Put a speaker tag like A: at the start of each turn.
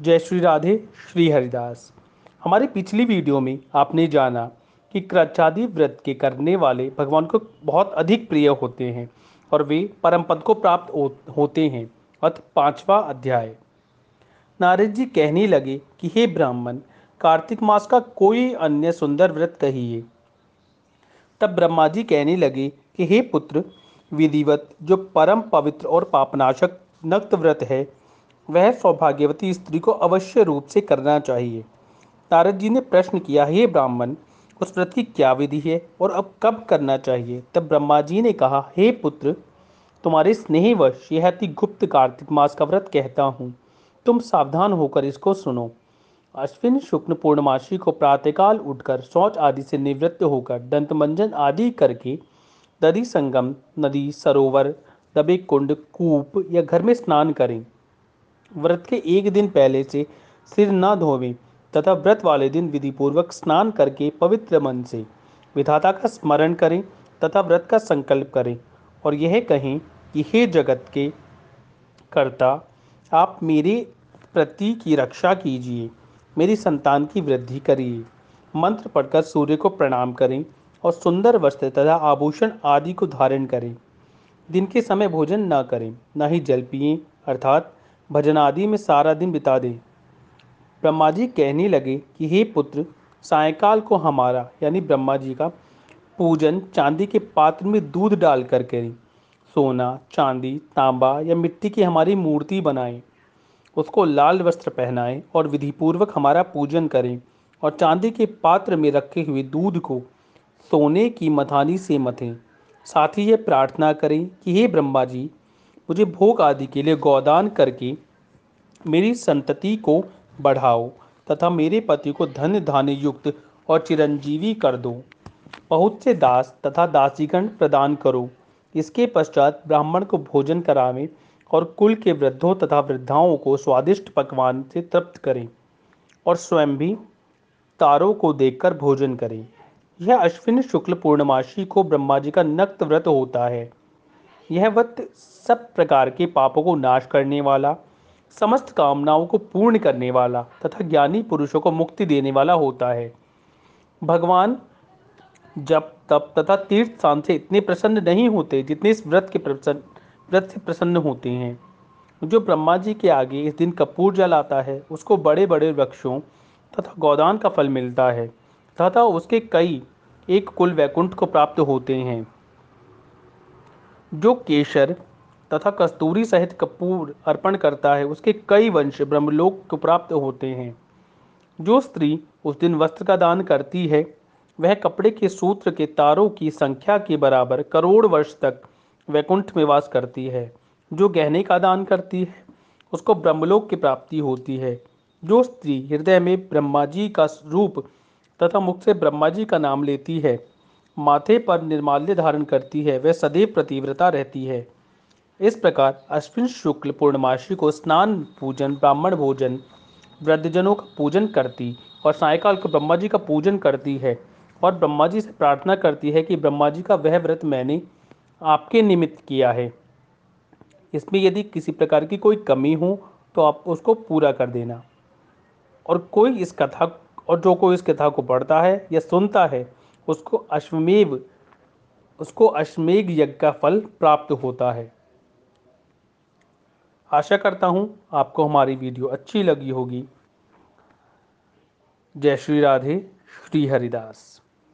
A: जय श्री राधे, श्री हरिदास। हमारी पिछली वीडियो में आपने जाना कि क्रचादि व्रत के करने वाले भगवान को बहुत अधिक प्रिय होते हैं और वे परम पद को प्राप्त होते हैं। अथ पांचवा अध्याय। नारद जी कहने लगे कि, हे ब्राह्मण, कार्तिक मास का कोई अन्य सुंदर व्रत कहिए? तब ब्रह्मा जी कहने लगे कि, हे पुत्र, विधिवत जो परम पवित्र और पापनाशक नक्त व्रत है वह सौभाग्यवती स्त्री को अवश्य रूप से करना चाहिए। नारद जी ने प्रश्न किया, हे ब्राह्मण, उस व्रत की क्या विधि है और अब कब करना चाहिए? तब ब्रह्मा जी ने कहा, हे पुत्र, तुम्हारे स्नेहवश यह अति गुप्त कार्तिक मास का व्रत कहता हूँ। तुम सावधान होकर इसको सुनो। अश्विन शुक्ल पूर्णमासी को प्रातःकाल उठकर शौच आदि से निवृत्त होकर दंतमंजन आदि करके नदी संगम नदी, सरोवर, दबे कुंड, कूप या घर में स्नान करें। व्रत के एक दिन पहले से सिर न धोवें तथा व्रत वाले दिन विधिपूर्वक स्नान करके पवित्र मन से विधाता का स्मरण करें तथा व्रत का संकल्प करें और यह कहें कि हे जगत के कर्ता, आप मेरे प्रति की रक्षा कीजिए, मेरी संतान की वृद्धि करिए। मंत्र पढ़कर सूर्य को प्रणाम करें और सुंदर वस्त्र तथा आभूषण आदि को धारण करें। दिन के समय भोजन न करें, न ही जल पिए, अर्थात भजन आदि में सारा दिन बिता दें। ब्रह्मा जी कहने लगे कि, हे पुत्र, सायकाल को हमारा, यानी ब्रह्मा जी का, पूजन चांदी के पात्र में दूध डालकर करें। सोना, चांदी, तांबा या मिट्टी की हमारी मूर्ति बनाएँ। उसको लाल वस्त्र पहनाएँ और विधिपूर्वक हमारा पूजन करें और चांदी के पात्र में रखे हुए दूध को सोने की मथानी से मथें। साथ ही ये प्रार्थना करें कि, हे ब्रह्मा जी मुझे भोग आदि के लिए गौदान करके मेरी संतति को बढ़ाओ तथा मेरे पति को धन धान्य युक्त और चिरंजीवी कर दो। बहुत से दास तथा दासीगण प्रदान करो। इसके पश्चात ब्राह्मण को भोजन करावें और कुल के वृद्धों तथा वृद्धाओं को स्वादिष्ट पकवान से तृप्त करें और स्वयं भी तारों को देखकर भोजन करें। यह अश्विन शुक्ल पूर्णमासी को ब्रह्मा जी का नक्त व्रत होता है। यह व्रत सब प्रकार के पापों को नाश करने वाला, समस्त कामनाओं को पूर्ण करने वाला तथा ज्ञानी पुरुषों को मुक्ति देने वाला होता है। भगवान जब तप तथा तीर्थ स्थान से इतने प्रसन्न नहीं होते जितने इस व्रत के प्रसन्न, व्रत से प्रसन्न होते हैं। जो ब्रह्मा जी के आगे इस दिन कपूर जलाता है, उसको बड़े बड़े वृक्षों तथा गोदान का फल मिलता है तथा उसके कई एक कुल वैकुंठ को प्राप्त होते हैं। जो केशर तथा कस्तूरी सहित कपूर अर्पण करता है, उसके कई वंश ब्रह्मलोक को प्राप्त होते हैं। जो स्त्री उस दिन वस्त्र का दान करती है, वह कपड़े के सूत्र के तारों की संख्या के बराबर करोड़ वर्ष तक वैकुंठ में वास करती है, जो गहने का दान करती है, उसको ब्रह्मलोक की प्राप्ति होती है। जो स्त्री हृदय में ब्रह्मा जी का रूप तथा मुख से ब्रह्मा जी का नाम लेती है माथे पर निर्माल्य धारण करती है, वह सदैव प्रतिव्रता रहती है। इस प्रकार अश्विन शुक्ल पूर्णमासी को स्नान, पूजन, ब्राह्मण भोजन, वृद्धजनों का पूजन करती और सायकाल को ब्रह्मा जी का पूजन करती है और ब्रह्मा जी से प्रार्थना करती है कि ब्रह्मा जी का वह व्रत मैंने आपके निमित्त किया है। इसमें यदि किसी प्रकार की कोई कमी हो तो आप उसको पूरा कर देना। और कोई इस कथा और जो कोई इस कथा को पढ़ता है या सुनता है उसको अश्वमेव उसको अश्वमेघ यज्ञ का फल प्राप्त होता है। आशा करता हूँ आपको हमारी वीडियो अच्छी लगी होगी। जय श्री राधे, श्री हरिदास।